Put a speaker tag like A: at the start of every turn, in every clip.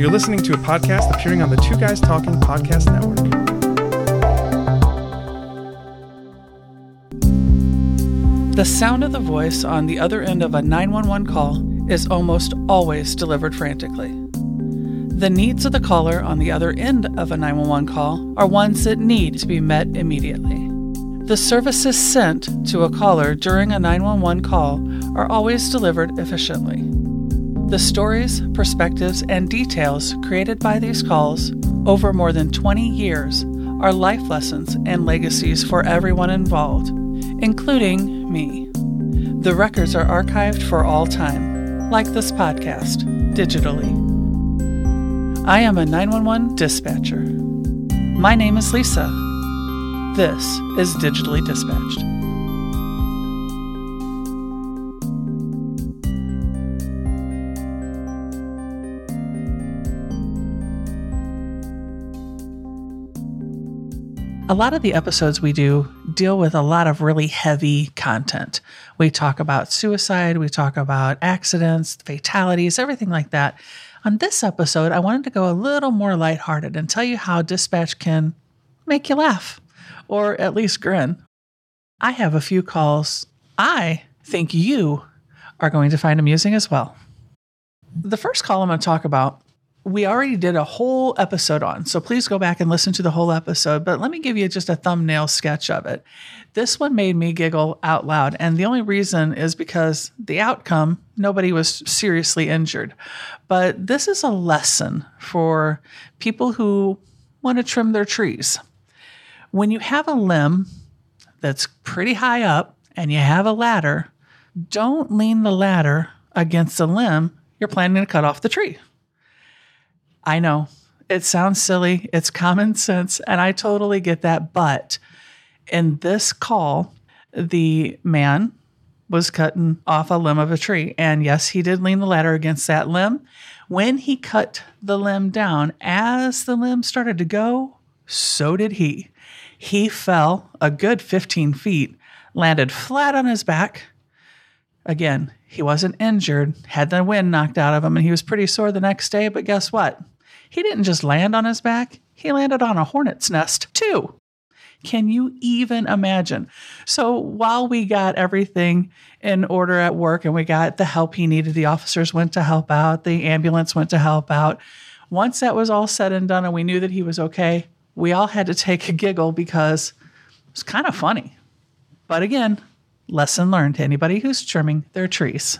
A: You're listening to a podcast appearing on the Two Guys Talking Podcast Network.
B: The sound of the voice on the other end of a 911 call is almost always delivered frantically. The needs of the caller on the other end of a 911 call are ones that need to be met immediately. The services sent to a caller during a 911 call are always delivered efficiently. The stories, perspectives, and details created by these calls over more than 20 years are life lessons and legacies for everyone involved, including me. The records are archived for all time, like this podcast, digitally. I am a 911 dispatcher. My name is Lisa. This is Digitally Dispatched. A lot of the episodes we do deal with a lot of really heavy content. We talk about suicide, we talk about accidents, fatalities, everything like that. On this episode, I wanted to go a little more lighthearted and tell you how dispatch can make you laugh or at least grin. I have a few calls I think you are going to find amusing as well. The first call I'm going to talk about we already did a whole episode on, so please go back and listen to the whole episode. But let me give you just a thumbnail sketch of it. This one made me giggle out loud, and the only reason is because the outcome nobody was seriously injured. But this is a lesson for people who want to trim their trees. When you have a limb that's pretty high up and you have a ladder, don't lean the ladder against the limb you're planning to cut off the tree. I know it sounds silly, it's common sense, and I totally get that. But in this call, the man was cutting off a limb of a tree. And yes, he did lean the ladder against that limb. When he cut the limb down, as the limb started to go, so did he. He fell a good 15 feet, landed flat on his back. Again, he wasn't injured, had the wind knocked out of him, and he was pretty sore the next day. But guess what? He didn't just land on his back, he landed on a hornet's nest too. Can you even imagine? So while we got everything in order at work and we got the help he needed, the officers went to help out, the ambulance went to help out. Once that was all said and done and we knew that he was okay, we all had to take a giggle because it was kind of funny. But again, lesson learned to anybody who's trimming their trees.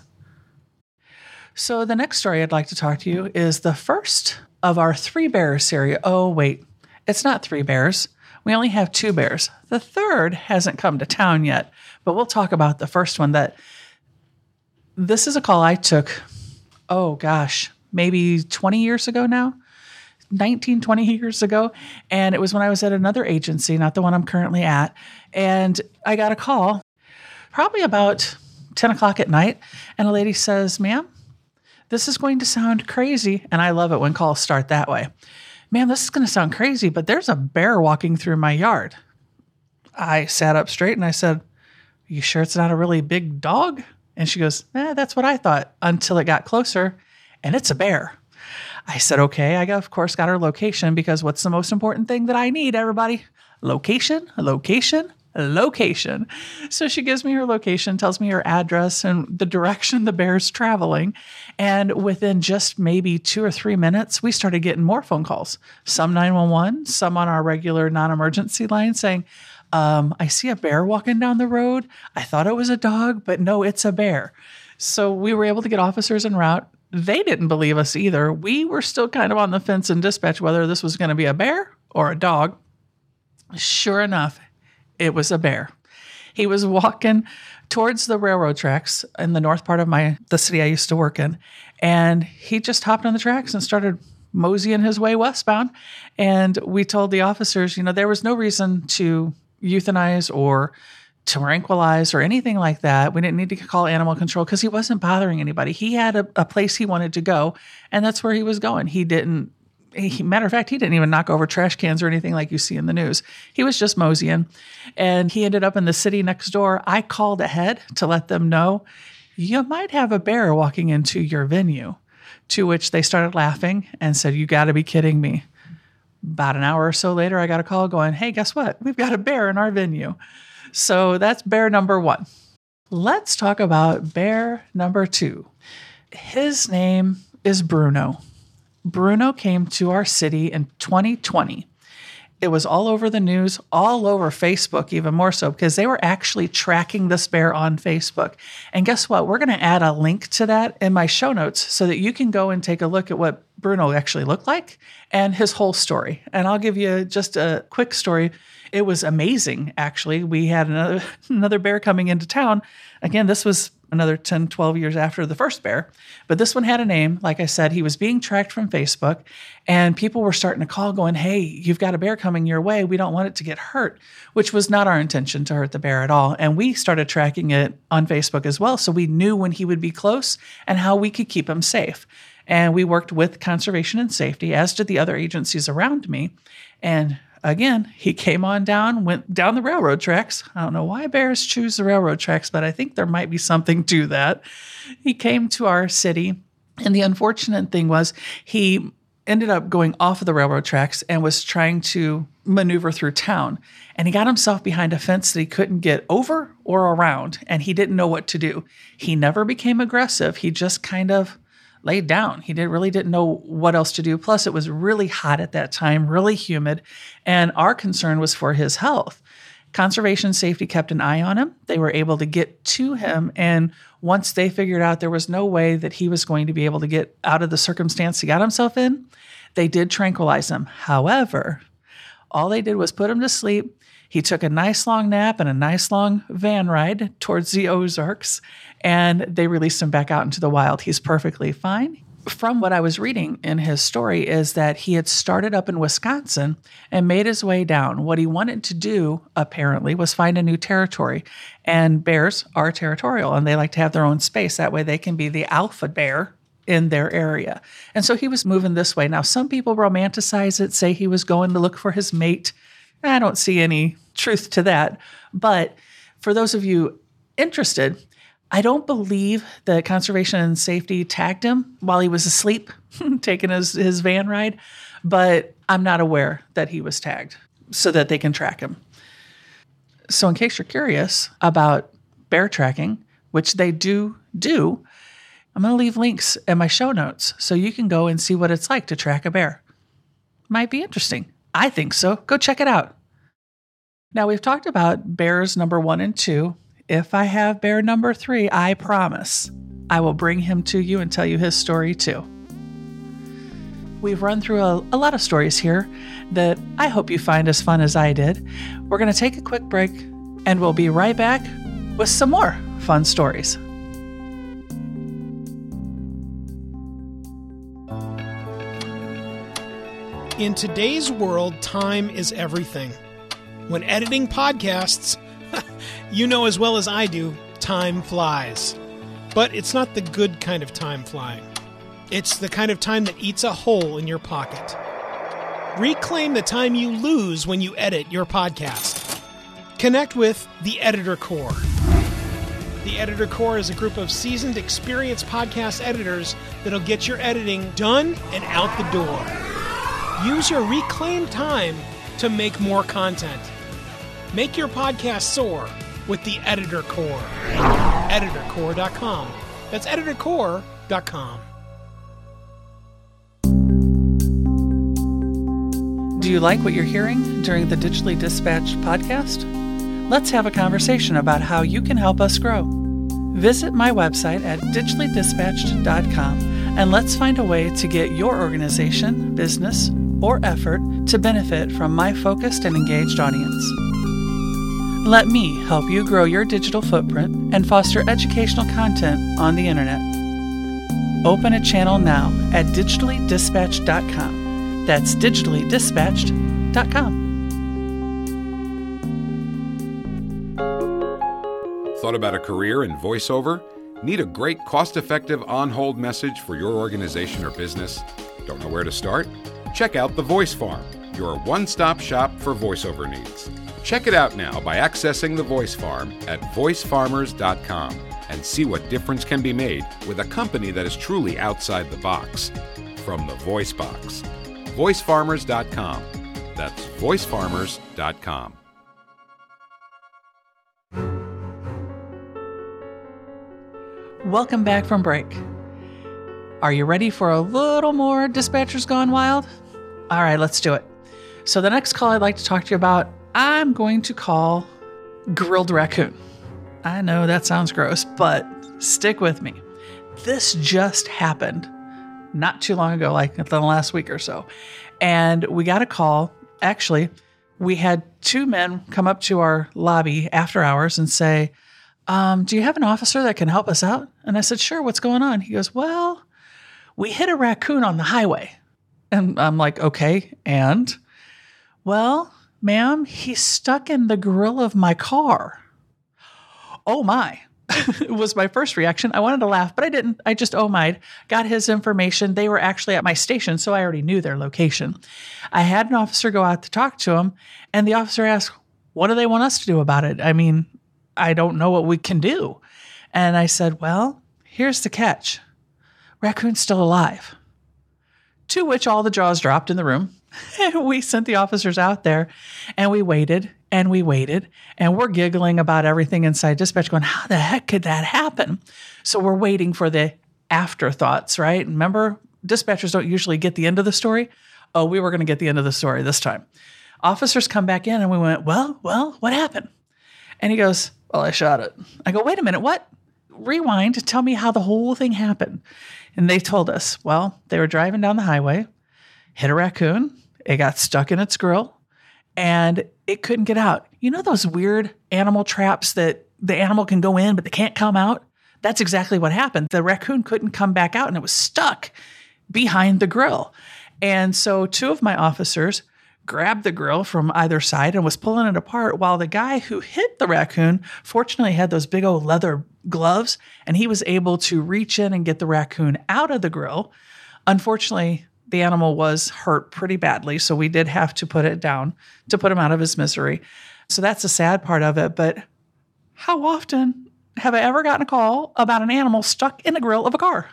B: So the next story I'd like to talk to you is the first of our three bears series. Oh, wait, it's not three bears. We only have two bears. The third hasn't come to town yet, but we'll talk about the first one. That this is a call I took, oh gosh, maybe 20 years ago now. 19, 20 years ago. And it was when I was at another agency, not the one I'm currently at. And I got a call probably about 10 o'clock at night. And a lady says, Ma'am, this is going to sound crazy. And I love it when calls start that way. Man, this is going to sound crazy, but there's a bear walking through my yard. I sat up straight and I said, you sure it's not a really big dog? And she goes, eh, That's what I thought until it got closer and it's a bear. I said, Okay. I, of course, got her location because what's the most important thing that I need, everybody? Location, location, location. So she gives me her location, tells me her address and the direction the bear's traveling. And within just maybe two or three minutes, we started getting more phone calls. Some 911, some on our regular non emergency line saying, um, I see a bear walking down the road. I thought it was a dog, but no, it's a bear. So we were able to get officers en route. They didn't believe us either. We were still kind of on the fence in dispatch whether this was going to be a bear or a dog. Sure enough, it was a bear. He was walking towards the railroad tracks in the north part of my the city I used to work in, and he just hopped on the tracks and started moseying his way westbound. And we told the officers, you know, there was no reason to euthanize or tranquilize or anything like that. We didn't need to call animal control because he wasn't bothering anybody. He had a, a, place he wanted to go, and that's where he was going. He didn't he, matter of fact, he didn't even knock over trash cans or anything like you see in the news. He was just moseying, and he ended up in the city next door. I called ahead to let them know you might have a bear walking into your venue. To which they started laughing and said, You got to be kidding me. About an hour or so later, I got a call going, Hey, guess what? We've got a bear in our venue. So that's bear number one. Let's talk about bear number two. His name is Bruno. Bruno came to our city in 2020. It was all over the news, all over Facebook, even more so, because they were actually tracking this bear on Facebook. And guess what? We're going to add a link to that in my show notes so that you can go and take a look at what Bruno actually looked like and his whole story. And I'll give you just a quick story. It was amazing, actually. We had another, another bear coming into town. Again, this was another 10, 12 years after the first bear. But this one had a name. Like I said, he was being tracked from Facebook, and people were starting to call, going, Hey, you've got a bear coming your way. We don't want it to get hurt, which was not our intention to hurt the bear at all. And we started tracking it on Facebook as well. So we knew when he would be close and how we could keep him safe. And we worked with conservation and safety, as did the other agencies around me. And again, he came on down, went down the railroad tracks. I don't know why bears choose the railroad tracks, but I think there might be something to that. He came to our city, and the unfortunate thing was he ended up going off of the railroad tracks and was trying to maneuver through town. And he got himself behind a fence that he couldn't get over or around, and he didn't know what to do. He never became aggressive. He just kind of laid down. He did, really didn't know what else to do. Plus, it was really hot at that time, really humid, and our concern was for his health. Conservation Safety kept an eye on him. They were able to get to him, and once they figured out there was no way that he was going to be able to get out of the circumstance he got himself in, they did tranquilize him. However, all they did was put him to sleep. He took a nice long nap and a nice long van ride towards the Ozarks, and they released him back out into the wild. He's perfectly fine. From what I was reading in his story, is that he had started up in Wisconsin and made his way down. What he wanted to do, apparently, was find a new territory. And bears are territorial and they like to have their own space. That way they can be the alpha bear in their area. And so he was moving this way. Now, some people romanticize it, say he was going to look for his mate. I don't see any truth to that. But for those of you interested, I don't believe that conservation and safety tagged him while he was asleep, taking his, his van ride, but I'm not aware that he was tagged so that they can track him. So, in case you're curious about bear tracking, which they do do, I'm going to leave links in my show notes so you can go and see what it's like to track a bear. Might be interesting. I think so. Go check it out. Now, we've talked about bears number one and two, if I have bear number three, I promise I will bring him to you and tell you his story too. We've run through a, a, lot of stories here that I hope you find as fun as I did. We're going to take a quick break and we'll be right back with some more fun stories.
C: In today's world, time is everything. When editing podcasts, you know as well as I do, time flies. But it's not the good kind of time flying. It's the kind of time that eats a hole in your pocket. Reclaim the time you lose when you edit your podcast. Connect with the Editor Core. The Editor Core is a group of seasoned, experienced podcast editors that'll get your editing done and out the door. Use your reclaimed time to make more content. Make your podcast soar with the Editor Core. EditorCore.com. That's EditorCore.com.
B: Do you like what you're hearing during the Digitally Dispatched podcast? Let's have a conversation about how you can help us grow. Visit my website at digitallydispatched.com and let's find a way to get your organization, business, or effort to benefit from my focused and engaged audience. Let me help you grow your digital footprint and foster educational content on the internet. Open a channel now at digitallydispatched.com. That's digitallydispatched.com.
D: Thought about a career in voiceover? Need a great cost effective on hold message for your organization or business? Don't know where to start? Check out The Voice Farm, your one stop shop for voiceover needs. Check it out now by accessing the Voice Farm at voicefarmers.com. and see what difference can be made with a company that is truly outside the box. From the Voice Box. VoiceFarmers.com. That's VoiceFarmers.com.
B: Welcome back from break. Are you ready for a little more Dispatchers Gone Wild? All right, let's do it. So, the next call I'd like to talk to you about, I'm going to call grilled raccoon. I know that sounds gross, but stick with me. This just happened not too long ago, like in the last week or so. And we got a call. Actually, we had two men come up to our lobby after hours and say, um, Do you have an officer that can help us out? And I said, Sure, what's going on? He goes, Well, we hit a raccoon on the highway. And I'm like, Okay, and? Well, ma'am, he's stuck in the grill of my car. Oh my. was my first reaction. I wanted to laugh, but I didn't. I just oh my, got his information. They were actually at my station, so I already knew their location. I had an officer go out to talk to him, and the officer asked, What do they want us to do about it? I mean, I don't know what we can do. And I said, Well, here's the catch raccoon's still alive. To which all the jaws dropped in the room. we sent the officers out there and we waited and we waited and we're giggling about everything inside dispatch, going, How the heck could that happen? So we're waiting for the afterthoughts, right? Remember, dispatchers don't usually get the end of the story. Oh, we were going to get the end of the story this time. Officers come back in and we went, Well, well, what happened? And he goes, Well, I shot it. I go, Wait a minute, what? Rewind, tell me how the whole thing happened. And they told us, Well, they were driving down the highway, hit a raccoon, it got stuck in its grill, and it couldn't get out. You know those weird animal traps that the animal can go in, but they can't come out? That's exactly what happened. The raccoon couldn't come back out and it was stuck behind the grill. And so two of my officers grabbed the grill from either side and was pulling it apart while the guy who hit the raccoon fortunately had those big old leather gloves and he was able to reach in and get the raccoon out of the grill. Unfortunately, the animal was hurt pretty badly, so we did have to put it down to put him out of his misery. So that's the sad part of it, but how often have I ever gotten a call about an animal stuck in the grill of a car?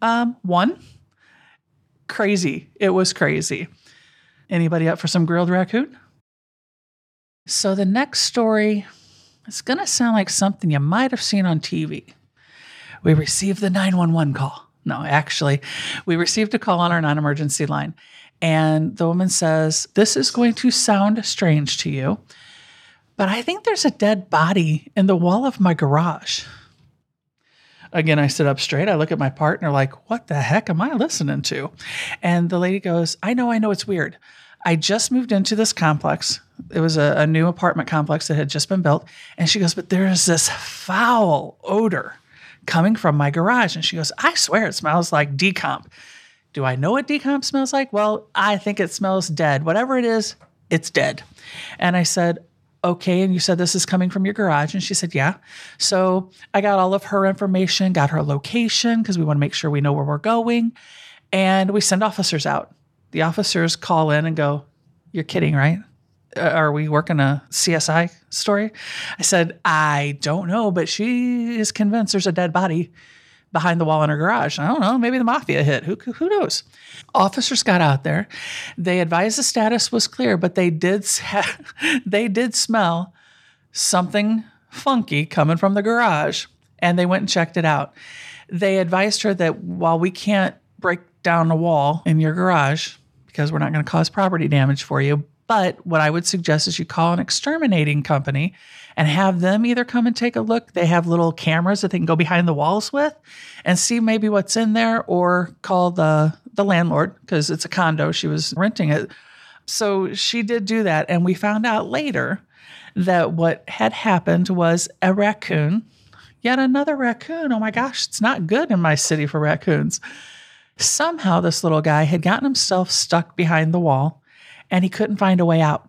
B: Um, one. Crazy. It was crazy. Anybody up for some grilled raccoon? So the next story is going to sound like something you might have seen on TV. We received the 911 call. No, actually, we received a call on our non emergency line. And the woman says, This is going to sound strange to you, but I think there's a dead body in the wall of my garage. Again, I sit up straight. I look at my partner, like, What the heck am I listening to? And the lady goes, I know, I know it's weird. I just moved into this complex. It was a, a new apartment complex that had just been built. And she goes, But there is this foul odor coming from my garage. And she goes, I swear it smells like decomp. Do I know what decomp smells like? Well, I think it smells dead. Whatever it is, it's dead. And I said, Okay. And you said this is coming from your garage. And she said, Yeah. So I got all of her information, got her location because we want to make sure we know where we're going. And we send officers out. The officers call in and go, You're kidding, right? Uh, are we working a CSI story? I said, I don't know, but she is convinced there's a dead body behind the wall in her garage. I don't know, maybe the mafia hit. Who, who knows? Officers got out there. They advised the status was clear, but they did they did smell something funky coming from the garage, and they went and checked it out. They advised her that while we can't break down a wall in your garage because we're not going to cause property damage for you, but what I would suggest is you call an exterminating company and have them either come and take a look. They have little cameras that they can go behind the walls with and see maybe what's in there, or call the the landlord because it's a condo. She was renting it. So she did do that. And we found out later that what had happened was a raccoon, yet another raccoon. Oh my gosh, it's not good in my city for raccoons. Somehow this little guy had gotten himself stuck behind the wall and he couldn't find a way out.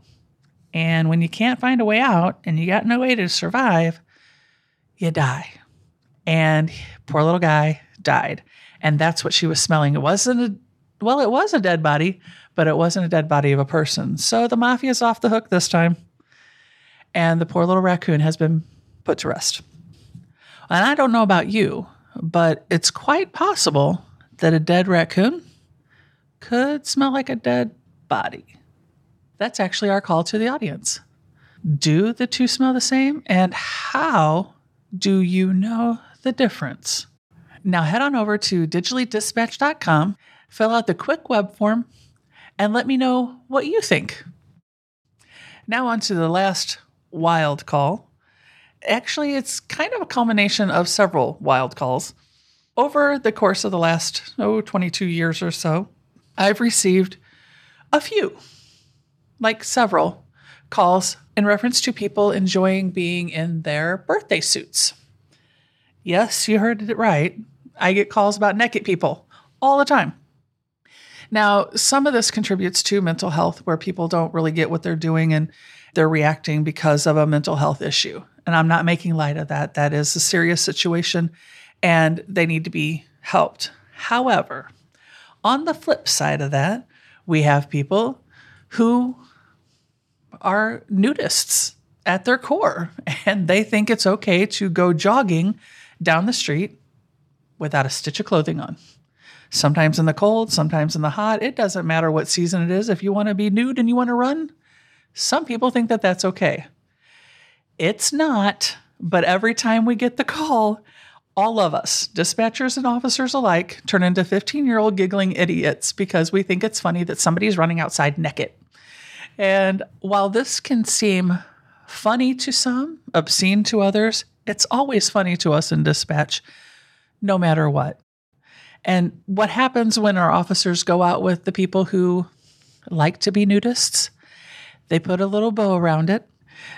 B: And when you can't find a way out and you got no way to survive, you die. And poor little guy died. And that's what she was smelling. It wasn't a, well, it was a dead body, but it wasn't a dead body of a person. So the mafia's off the hook this time. And the poor little raccoon has been put to rest. And I don't know about you, but it's quite possible that a dead raccoon could smell like a dead body. That's actually our call to the audience. Do the two smell the same? And how do you know the difference? Now head on over to digitallydispatch.com, fill out the quick web form, and let me know what you think. Now, on to the last wild call. Actually, it's kind of a culmination of several wild calls. Over the course of the last, oh, 22 years or so, I've received a few, like several, calls in reference to people enjoying being in their birthday suits. Yes, you heard it right. I get calls about naked people all the time. Now, some of this contributes to mental health where people don't really get what they're doing and they're reacting because of a mental health issue. And I'm not making light of that. That is a serious situation and they need to be helped. However, on the flip side of that, we have people who are nudists at their core and they think it's okay to go jogging down the street without a stitch of clothing on. Sometimes in the cold, sometimes in the hot. It doesn't matter what season it is. If you want to be nude and you want to run, some people think that that's okay. It's not, but every time we get the call, all of us, dispatchers and officers alike, turn into 15 year old giggling idiots because we think it's funny that somebody's running outside naked. And while this can seem funny to some, obscene to others, it's always funny to us in dispatch, no matter what. And what happens when our officers go out with the people who like to be nudists? They put a little bow around it.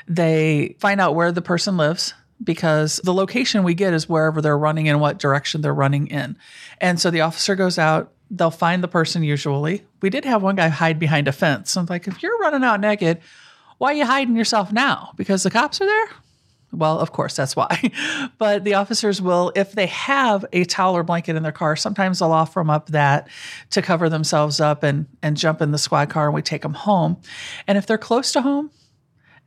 B: They find out where the person lives because the location we get is wherever they're running and what direction they're running in. And so the officer goes out, they'll find the person usually. We did have one guy hide behind a fence. I'm like, if you're running out naked, why are you hiding yourself now? Because the cops are there? Well, of course, that's why. but the officers will, if they have a towel or blanket in their car, sometimes they'll offer them up that to cover themselves up and, and jump in the squad car and we take them home. And if they're close to home,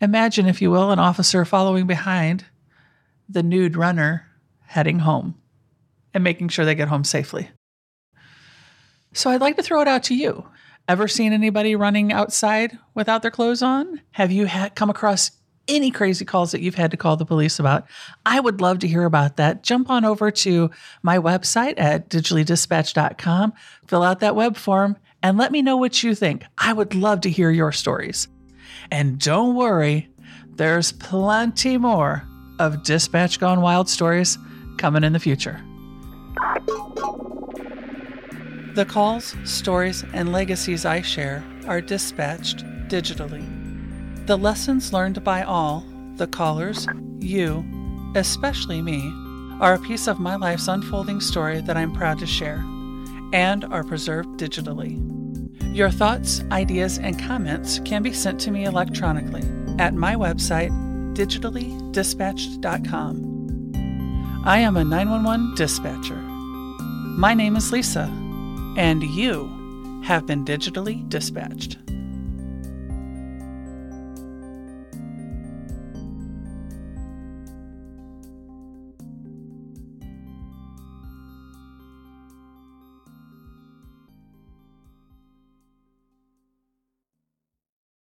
B: imagine, if you will, an officer following behind the nude runner heading home and making sure they get home safely. So I'd like to throw it out to you. Ever seen anybody running outside without their clothes on? Have you had, come across any crazy calls that you've had to call the police about? I would love to hear about that. Jump on over to my website at digitallydispatch.com, fill out that web form, and let me know what you think. I would love to hear your stories. And don't worry, there's plenty more of Dispatch Gone Wild stories coming in the future. The calls, stories, and legacies I share are dispatched digitally. The lessons learned by all, the callers, you, especially me, are a piece of my life's unfolding story that I'm proud to share and are preserved digitally. Your thoughts, ideas, and comments can be sent to me electronically at my website, digitallydispatched.com. I am a 911 dispatcher. My name is Lisa, and you have been digitally dispatched.